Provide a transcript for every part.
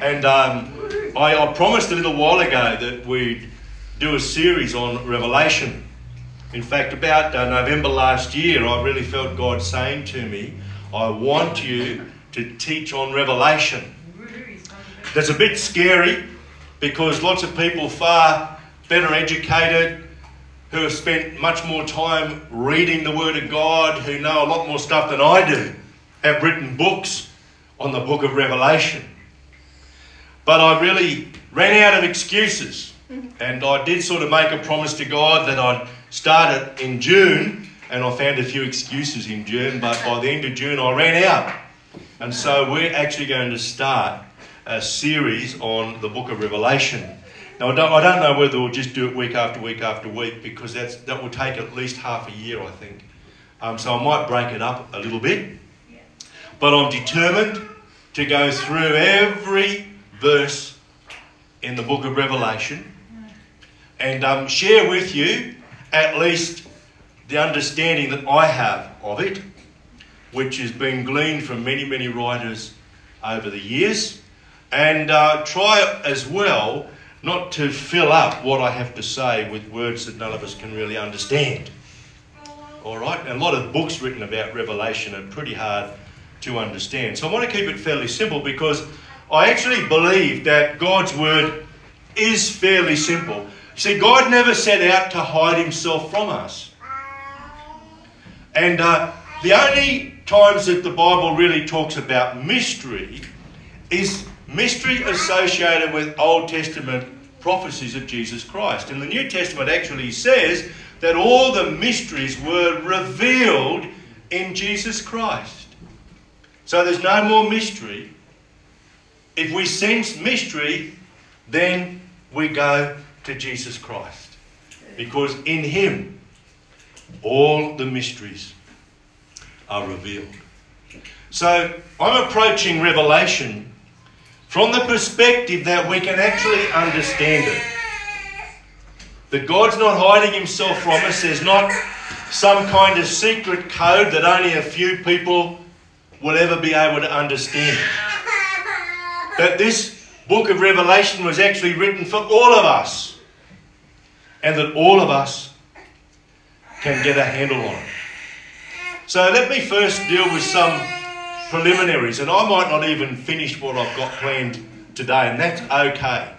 And um, I, I promised a little while ago that we'd do a series on Revelation. In fact, about uh, November last year, I really felt God saying to me, I want you to teach on Revelation. That's a bit scary because lots of people far better educated, who have spent much more time reading the Word of God, who know a lot more stuff than I do, have written books on the book of Revelation. But I really ran out of excuses. And I did sort of make a promise to God that I'd start it in June, and I found a few excuses in June, but by the end of June I ran out. And so we're actually going to start a series on the book of Revelation. Now, I don't, I don't know whether we'll just do it week after week after week because that's, that will take at least half a year, I think. Um, so I might break it up a little bit. But I'm determined to go through every verse in the book of Revelation and um, share with you at least the understanding that I have of it, which has been gleaned from many, many writers over the years, and uh, try as well not to fill up what I have to say with words that none of us can really understand. All right? And a lot of books written about Revelation are pretty hard to understand. So I want to keep it fairly simple because I actually believe that God's word is fairly simple. See, God never set out to hide himself from us. And uh, the only times that the Bible really talks about mystery is mystery associated with Old Testament prophecies of Jesus Christ. And the New Testament actually says that all the mysteries were revealed in Jesus Christ. So there's no more mystery. If we sense mystery, then we go to Jesus Christ. Because in Him, all the mysteries are revealed. So I'm approaching Revelation from the perspective that we can actually understand it. That God's not hiding himself from us, there's not some kind of secret code that only a few people will ever be able to understand. That this book of Revelation was actually written for all of us, and that all of us can get a handle on it. So let me first deal with some preliminaries, and I might not even finish what I've got planned today, and that's okay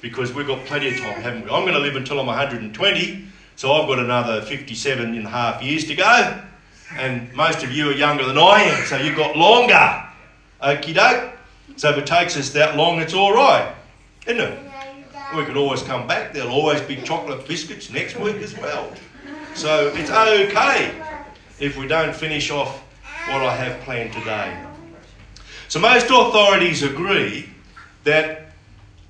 because we've got plenty of time, haven't we? I'm going to live until I'm 120, so I've got another 57 and a half years to go, and most of you are younger than I am, so you've got longer. Okie doke. So if it takes us that long, it's all right, isn't it? We could always come back. There'll always be chocolate biscuits next week as well. So it's okay if we don't finish off what I have planned today. So, most authorities agree that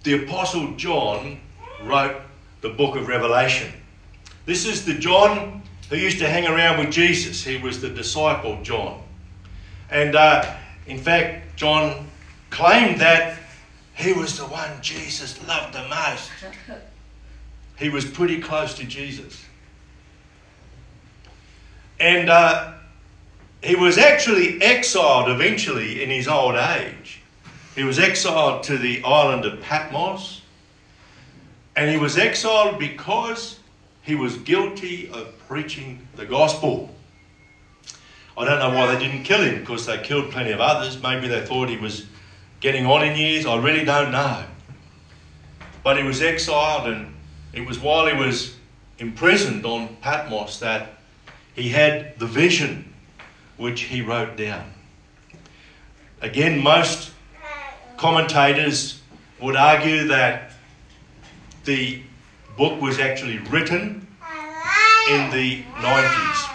the Apostle John wrote the book of Revelation. This is the John who used to hang around with Jesus. He was the disciple John. And uh, in fact, John claimed that he was the one Jesus loved the most. He was pretty close to Jesus. And uh, he was actually exiled eventually in his old age. He was exiled to the island of Patmos. And he was exiled because he was guilty of preaching the gospel. I don't know why they didn't kill him because they killed plenty of others. Maybe they thought he was getting on in years. I really don't know. But he was exiled, and it was while he was imprisoned on Patmos that he had the vision which he wrote down. Again, most commentators would argue that the book was actually written in the 90s,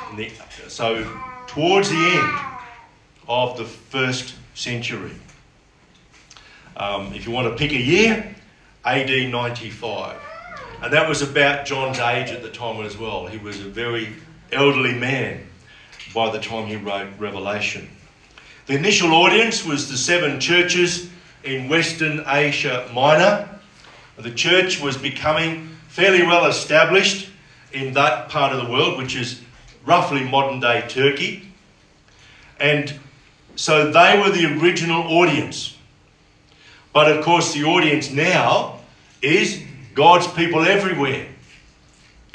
so towards the end of the first century. Um, if you want to pick a year, AD 95. And that was about John's age at the time as well. He was a very elderly man by the time he wrote Revelation. The initial audience was the seven churches in Western Asia Minor. The church was becoming fairly well established in that part of the world, which is roughly modern day Turkey. And so they were the original audience. But of course, the audience now is God's people everywhere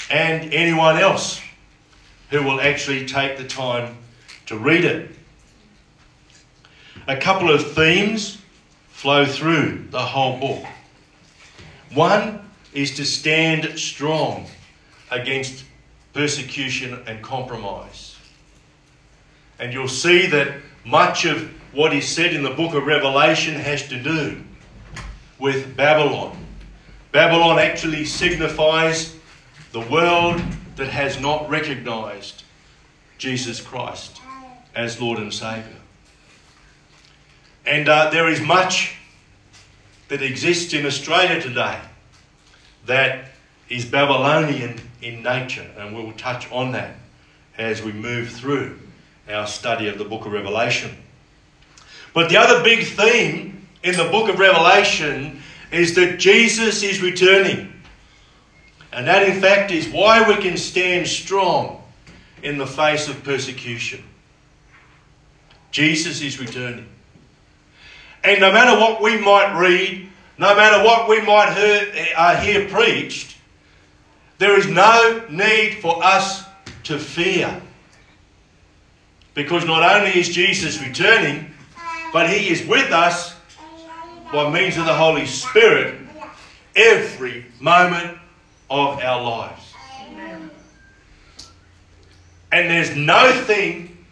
and anyone else who will actually take the time to read it. A couple of themes flow through the whole book. One is to stand strong against persecution and compromise. And you'll see that much of what is said in the book of Revelation has to do with Babylon. Babylon actually signifies the world that has not recognized Jesus Christ as Lord and Saviour. And uh, there is much that exists in Australia today that is Babylonian in nature, and we'll touch on that as we move through our study of the book of Revelation. But the other big theme in the book of Revelation is that Jesus is returning. And that, in fact, is why we can stand strong in the face of persecution. Jesus is returning. And no matter what we might read, no matter what we might hear, uh, hear preached, there is no need for us to fear. Because not only is Jesus returning, but he is with us by means of the Holy Spirit every moment of our lives. And there's no thing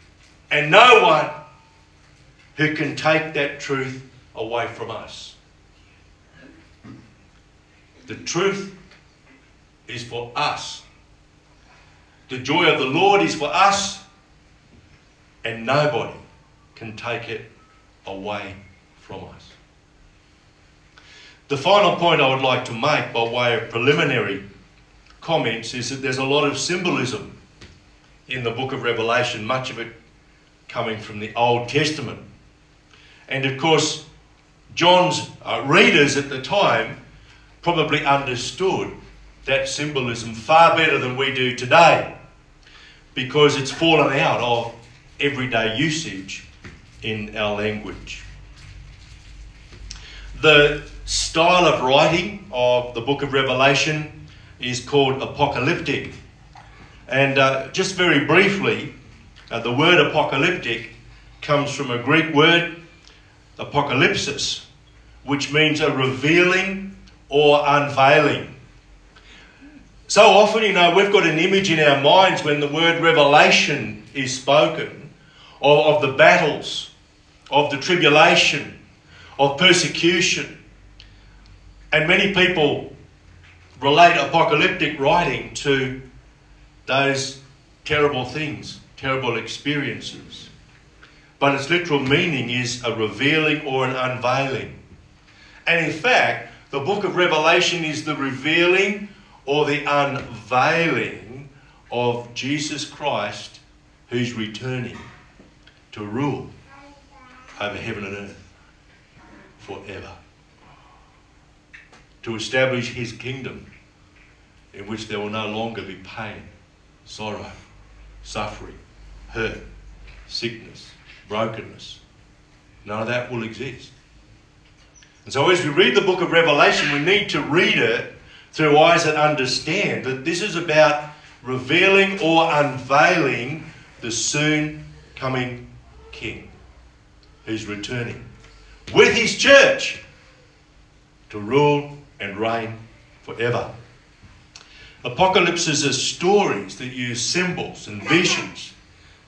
and no one who can take that truth away from us. The truth is for us. The joy of the Lord is for us, and nobody can take it away from us. The final point I would like to make by way of preliminary comments is that there's a lot of symbolism in the book of Revelation, much of it coming from the Old Testament. And of course, John's uh, readers at the time probably understood that symbolism far better than we do today because it's fallen out of everyday usage in our language. The style of writing of the book of Revelation is called apocalyptic. And uh, just very briefly, uh, the word apocalyptic comes from a Greek word, apocalypsis, which means a revealing or unveiling. So often, you know, we've got an image in our minds when the word revelation is spoken of, of the battles, of the tribulation, of persecution. And many people relate apocalyptic writing to those terrible things, terrible experiences. But its literal meaning is a revealing or an unveiling. And in fact, the book of Revelation is the revealing or the unveiling of Jesus Christ who's returning to rule over heaven and earth forever. To establish his kingdom in which there will no longer be pain, sorrow, suffering, hurt, sickness, brokenness. None of that will exist. And so, as we read the book of Revelation, we need to read it through eyes that understand that this is about revealing or unveiling the soon coming King who's returning with his church to rule and reign forever. Apocalypses are stories that use symbols and visions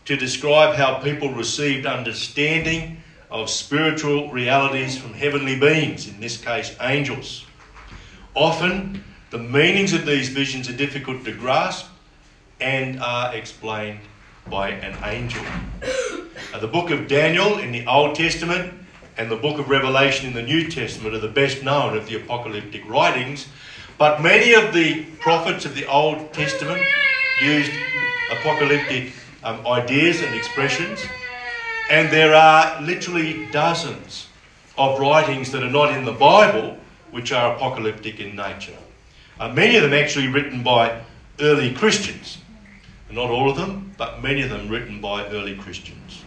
to describe how people received understanding of spiritual realities from heavenly beings, in this case, angels. Often, the meanings of these visions are difficult to grasp and are explained by an angel. Now, the book of Daniel in the Old Testament and the book of Revelation in the New Testament are the best known of the apocalyptic writings, but many of the prophets of the Old Testament used apocalyptic um, ideas and expressions, and there are literally dozens of writings that are not in the Bible which are apocalyptic in nature. Uh, many of them actually written by early Christians. Not all of them, but many of them written by early Christians.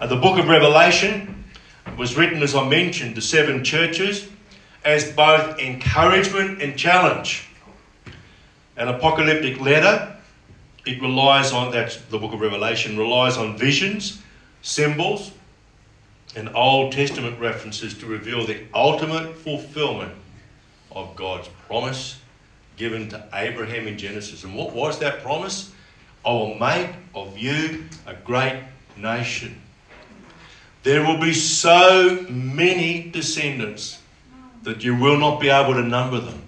Uh, the book of Revelation was written, as I mentioned, to seven churches as both encouragement and challenge. An apocalyptic letter, it relies on, that's the book of Revelation, relies on visions, symbols, and Old Testament references to reveal the ultimate fulfillment of God's promise given to Abraham in Genesis. And what was that promise? I will make of you a great nation. There will be so many descendants that you will not be able to number them.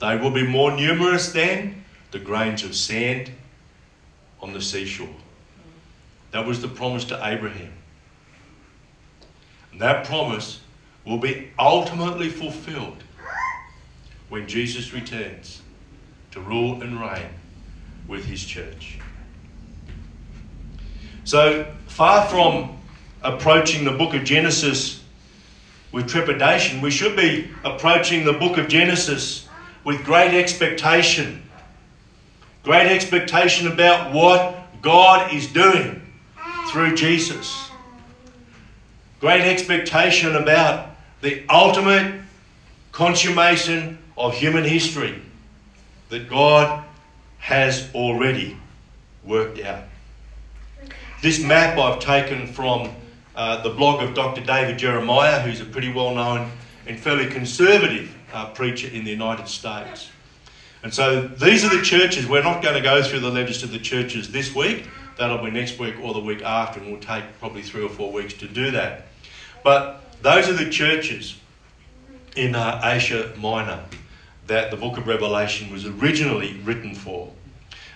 They will be more numerous than the grains of sand on the seashore. That was the promise to Abraham. And that promise will be ultimately fulfilled when Jesus returns to rule and reign with his church. So, far from approaching the book of Genesis with trepidation, we should be approaching the book of Genesis with great expectation. Great expectation about what God is doing through Jesus. Great expectation about the ultimate consummation of human history that God has already worked out. This map I've taken from uh, the blog of Dr. David Jeremiah, who's a pretty well known and fairly conservative uh, preacher in the United States. And so these are the churches. We're not going to go through the letters to the churches this week. That'll be next week or the week after, and we'll take probably three or four weeks to do that. But those are the churches in uh, Asia Minor that the book of Revelation was originally written for.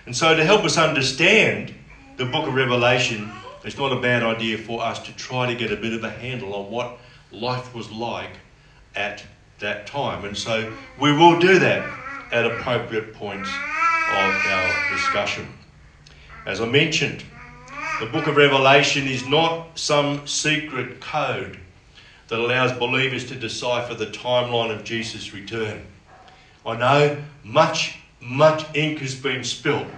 And so, to help us understand the book of Revelation, it's not a bad idea for us to try to get a bit of a handle on what life was like at that time. And so, we will do that at appropriate points of our discussion. As I mentioned, the book of Revelation is not some secret code that allows believers to decipher the timeline of Jesus' return. I know much, much ink has been spilled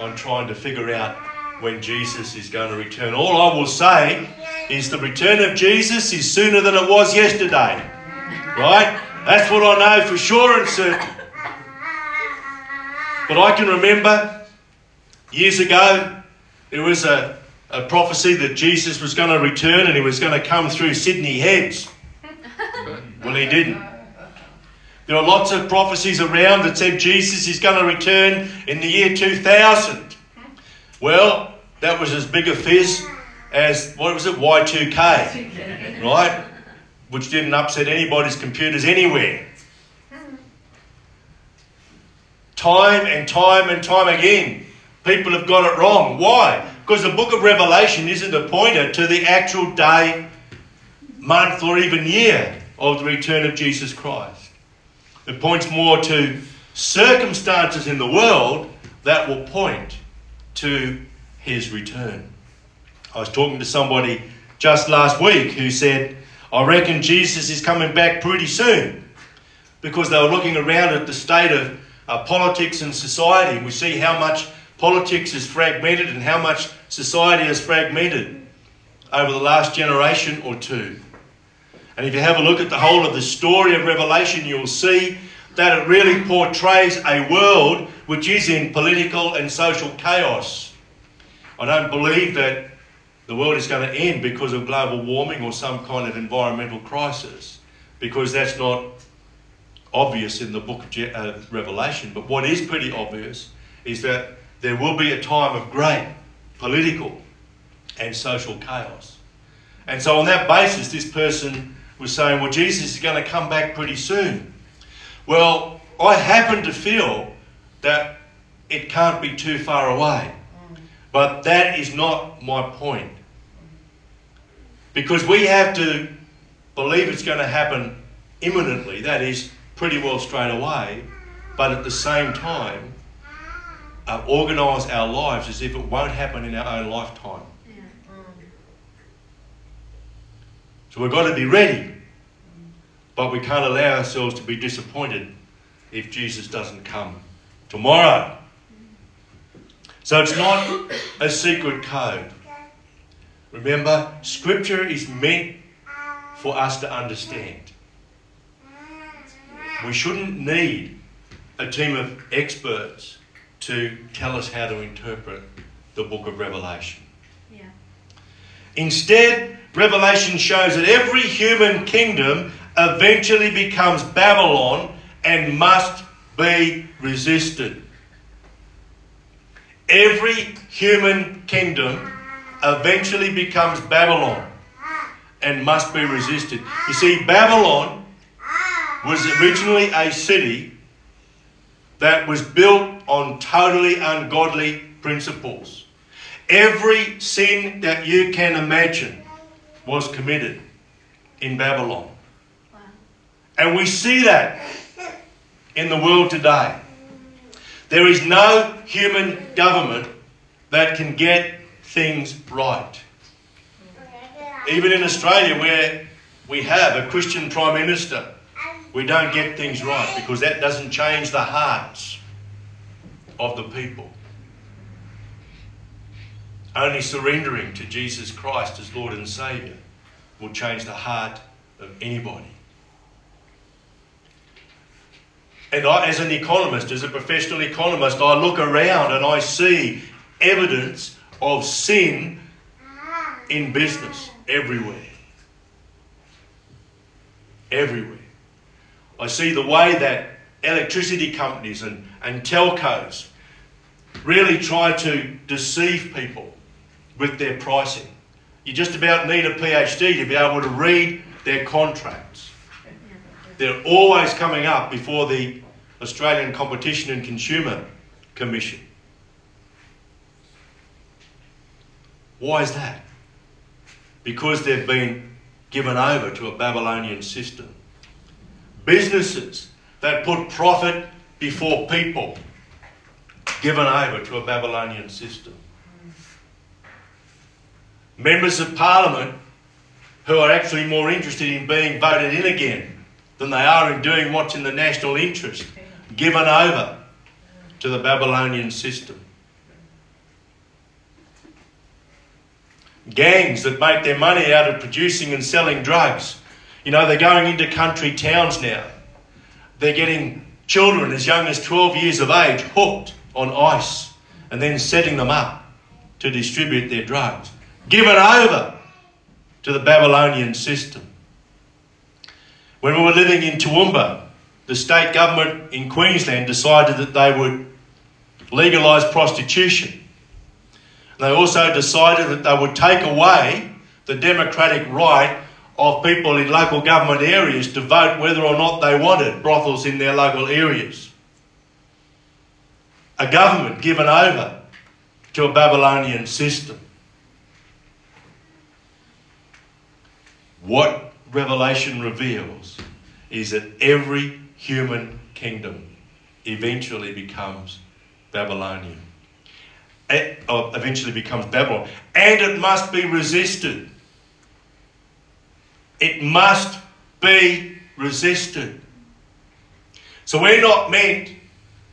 on trying to figure out when Jesus is going to return. All I will say is the return of Jesus is sooner than it was yesterday. Right? That's what I know for sure and certain. But I can remember years ago, there was a, a prophecy that Jesus was going to return and he was going to come through Sydney Heads. Well, he didn't. There are lots of prophecies around that said Jesus is going to return in the year 2000. Well, that was as big a fizz as, what was it, Y2K, right? Which didn't upset anybody's computers anywhere. Time and time and time again, people have got it wrong. Why? Because the book of Revelation isn't a pointer to the actual day, month, or even year of the return of Jesus Christ. It points more to circumstances in the world that will point to his return. I was talking to somebody just last week who said, I reckon Jesus is coming back pretty soon because they were looking around at the state of uh, politics and society. We see how much politics is fragmented and how much society is fragmented over the last generation or two. And if you have a look at the whole of the story of Revelation, you'll see that it really portrays a world which is in political and social chaos. I don't believe that the world is going to end because of global warming or some kind of environmental crisis, because that's not obvious in the book of uh, Revelation. But what is pretty obvious is that there will be a time of great political and social chaos. And so, on that basis, this person was saying, Well, Jesus is going to come back pretty soon. Well, I happen to feel that it can't be too far away. But that is not my point. Because we have to believe it's going to happen imminently, that is, pretty well straight away, but at the same time, uh, organise our lives as if it won't happen in our own lifetime. So we've got to be ready. But we can't allow ourselves to be disappointed if Jesus doesn't come tomorrow. So it's not a secret code. Remember, Scripture is meant for us to understand. We shouldn't need a team of experts to tell us how to interpret the book of Revelation. Yeah. Instead, Revelation shows that every human kingdom eventually becomes Babylon and must be resisted. Every human kingdom eventually becomes Babylon and must be resisted. You see, Babylon was originally a city that was built on totally ungodly principles. Every sin that you can imagine was committed in Babylon. And we see that in the world today. There is no human government that can get things right. Even in Australia, where we have a Christian Prime Minister, we don't get things right because that doesn't change the hearts of the people. Only surrendering to Jesus Christ as Lord and Saviour will change the heart of anybody. And I, as an economist, as a professional economist, I look around and I see evidence of sin in business everywhere. Everywhere. I see the way that electricity companies and, and telcos really try to deceive people with their pricing. You just about need a PhD to be able to read their contracts. They're always coming up before the Australian Competition and Consumer Commission. Why is that? Because they've been given over to a Babylonian system. Businesses that put profit before people, given over to a Babylonian system. Members of Parliament who are actually more interested in being voted in again than they are in doing what's in the national interest, given over to the Babylonian system. Gangs that make their money out of producing and selling drugs. You know, they're going into country towns now they're getting children as young as 12 years of age hooked on ice and then setting them up to distribute their drugs. Given over to the Babylonian system. When we were living in Toowoomba, the state government in Queensland decided that they would legalise prostitution. They also decided that they would take away the democratic right of people in local government areas to vote whether or not they wanted brothels in their local areas. A government given over to a Babylonian system. What Revelation reveals is that every human kingdom eventually becomes Babylonian. It uh, eventually becomes Babylon. And it must be resisted. It must be resisted. So we're not meant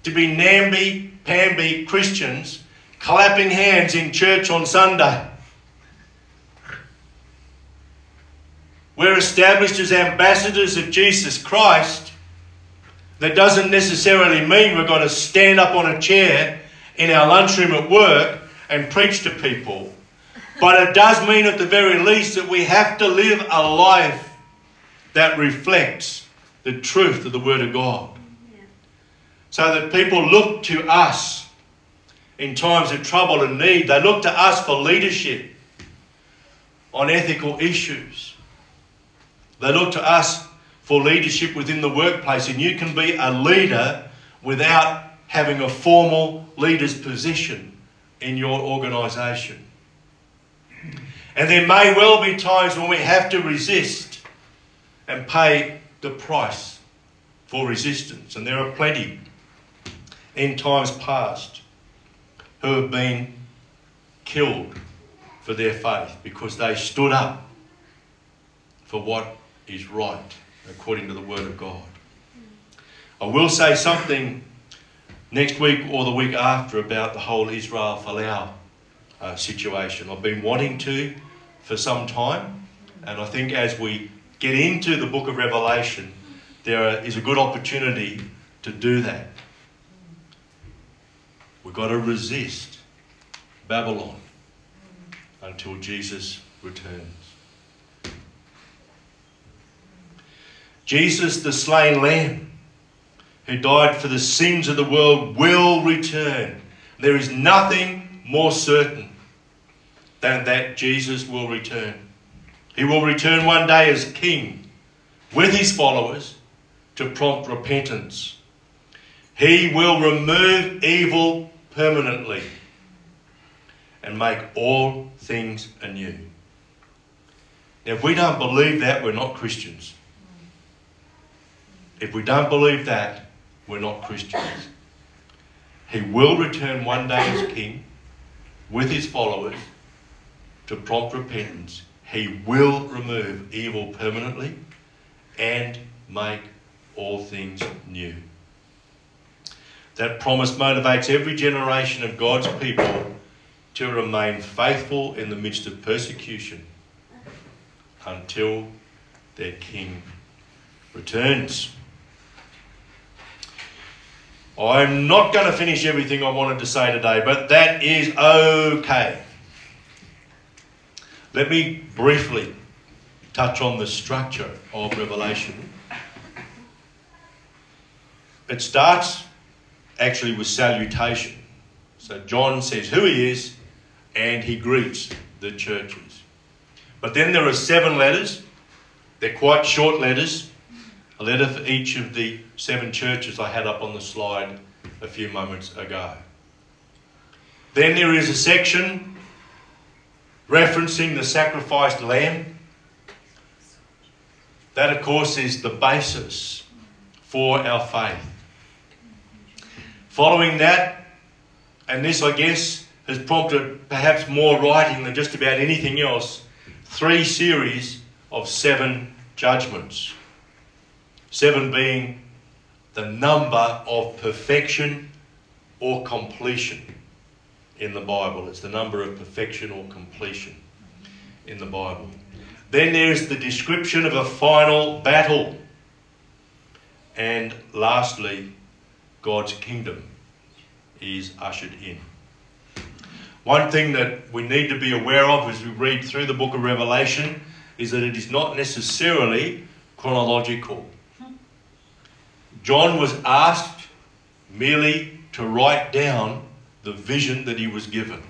to be namby-pamby Christians clapping hands in church on Sunday. We're established as ambassadors of Jesus Christ. That doesn't necessarily mean we're going to stand up on a chair in our lunchroom at work and preach to people. But it does mean, at the very least, that we have to live a life that reflects the truth of the Word of God. So that people look to us in times of trouble and need. They look to us for leadership on ethical issues. They look to us for leadership within the workplace. And you can be a leader without having a formal leader's position in your organisation. And there may well be times when we have to resist and pay the price for resistance. And there are plenty in times past who have been killed for their faith because they stood up for what is right according to the Word of God. I will say something next week or the week after about the whole Israel Folau uh, situation. I've been wanting to for some time. And I think as we get into the book of Revelation, there is a good opportunity to do that. We've got to resist Babylon until Jesus returns. Jesus, the slain lamb, who died for the sins of the world, will return. There is nothing more certain than that Jesus will return. He will return one day as king with his followers to prompt repentance. He will remove evil permanently and make all things anew. Now, if we don't believe that, we're not Christians. If we don't believe that, we're not Christians. He will return one day as king with his followers to prompt repentance. He will remove evil permanently and make all things new. That promise motivates every generation of God's people to remain faithful in the midst of persecution until their King returns. I'm not going to finish everything I wanted to say today, but that is okay. Let me briefly touch on the structure of Revelation. It starts actually with salutation. So John says who he is and he greets the churches. But then there are seven letters. They're quite short letters. A letter for each of the seven churches I had up on the slide a few moments ago. Then there is a section referencing the sacrificed lamb. That, of course, is the basis for our faith. Following that, and this, I guess, has prompted perhaps more writing than just about anything else, three series of seven judgments. Seven being the number of perfection or completion in the Bible. It's the number of perfection or completion in the Bible. Then there's the description of a final battle. And lastly, God's kingdom is ushered in. One thing that we need to be aware of as we read through the book of Revelation is that it is not necessarily chronological. John was asked merely to write down the vision that he was given.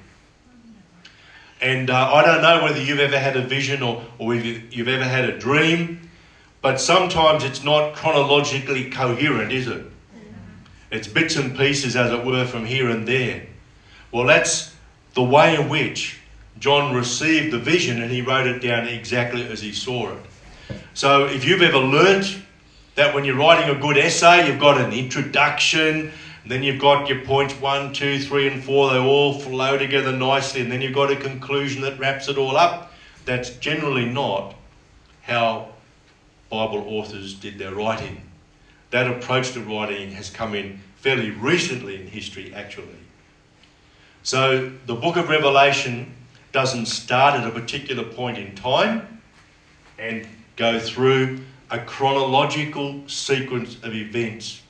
And uh, I don't know whether you've ever had a vision or, or if you've ever had a dream, but sometimes it's not chronologically coherent, is it? It's bits and pieces, as it were, from here and there. Well, that's the way in which John received the vision and he wrote it down exactly as he saw it. So if you've ever learnt that when you're writing a good essay, you've got an introduction, then you've got your points one, two, three, and four, they all flow together nicely, and then you've got a conclusion that wraps it all up. That's generally not how Bible authors did their writing. That approach to writing has come in fairly recently in history, actually. So the book of Revelation doesn't start at a particular point in time and go through a chronological sequence of events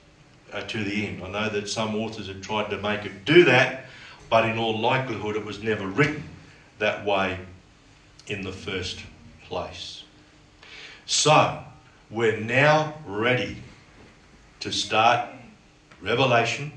uh, to the end. I know that some authors have tried to make it do that, but in all likelihood, it was never written that way in the first place. So, we're now ready to start Revelation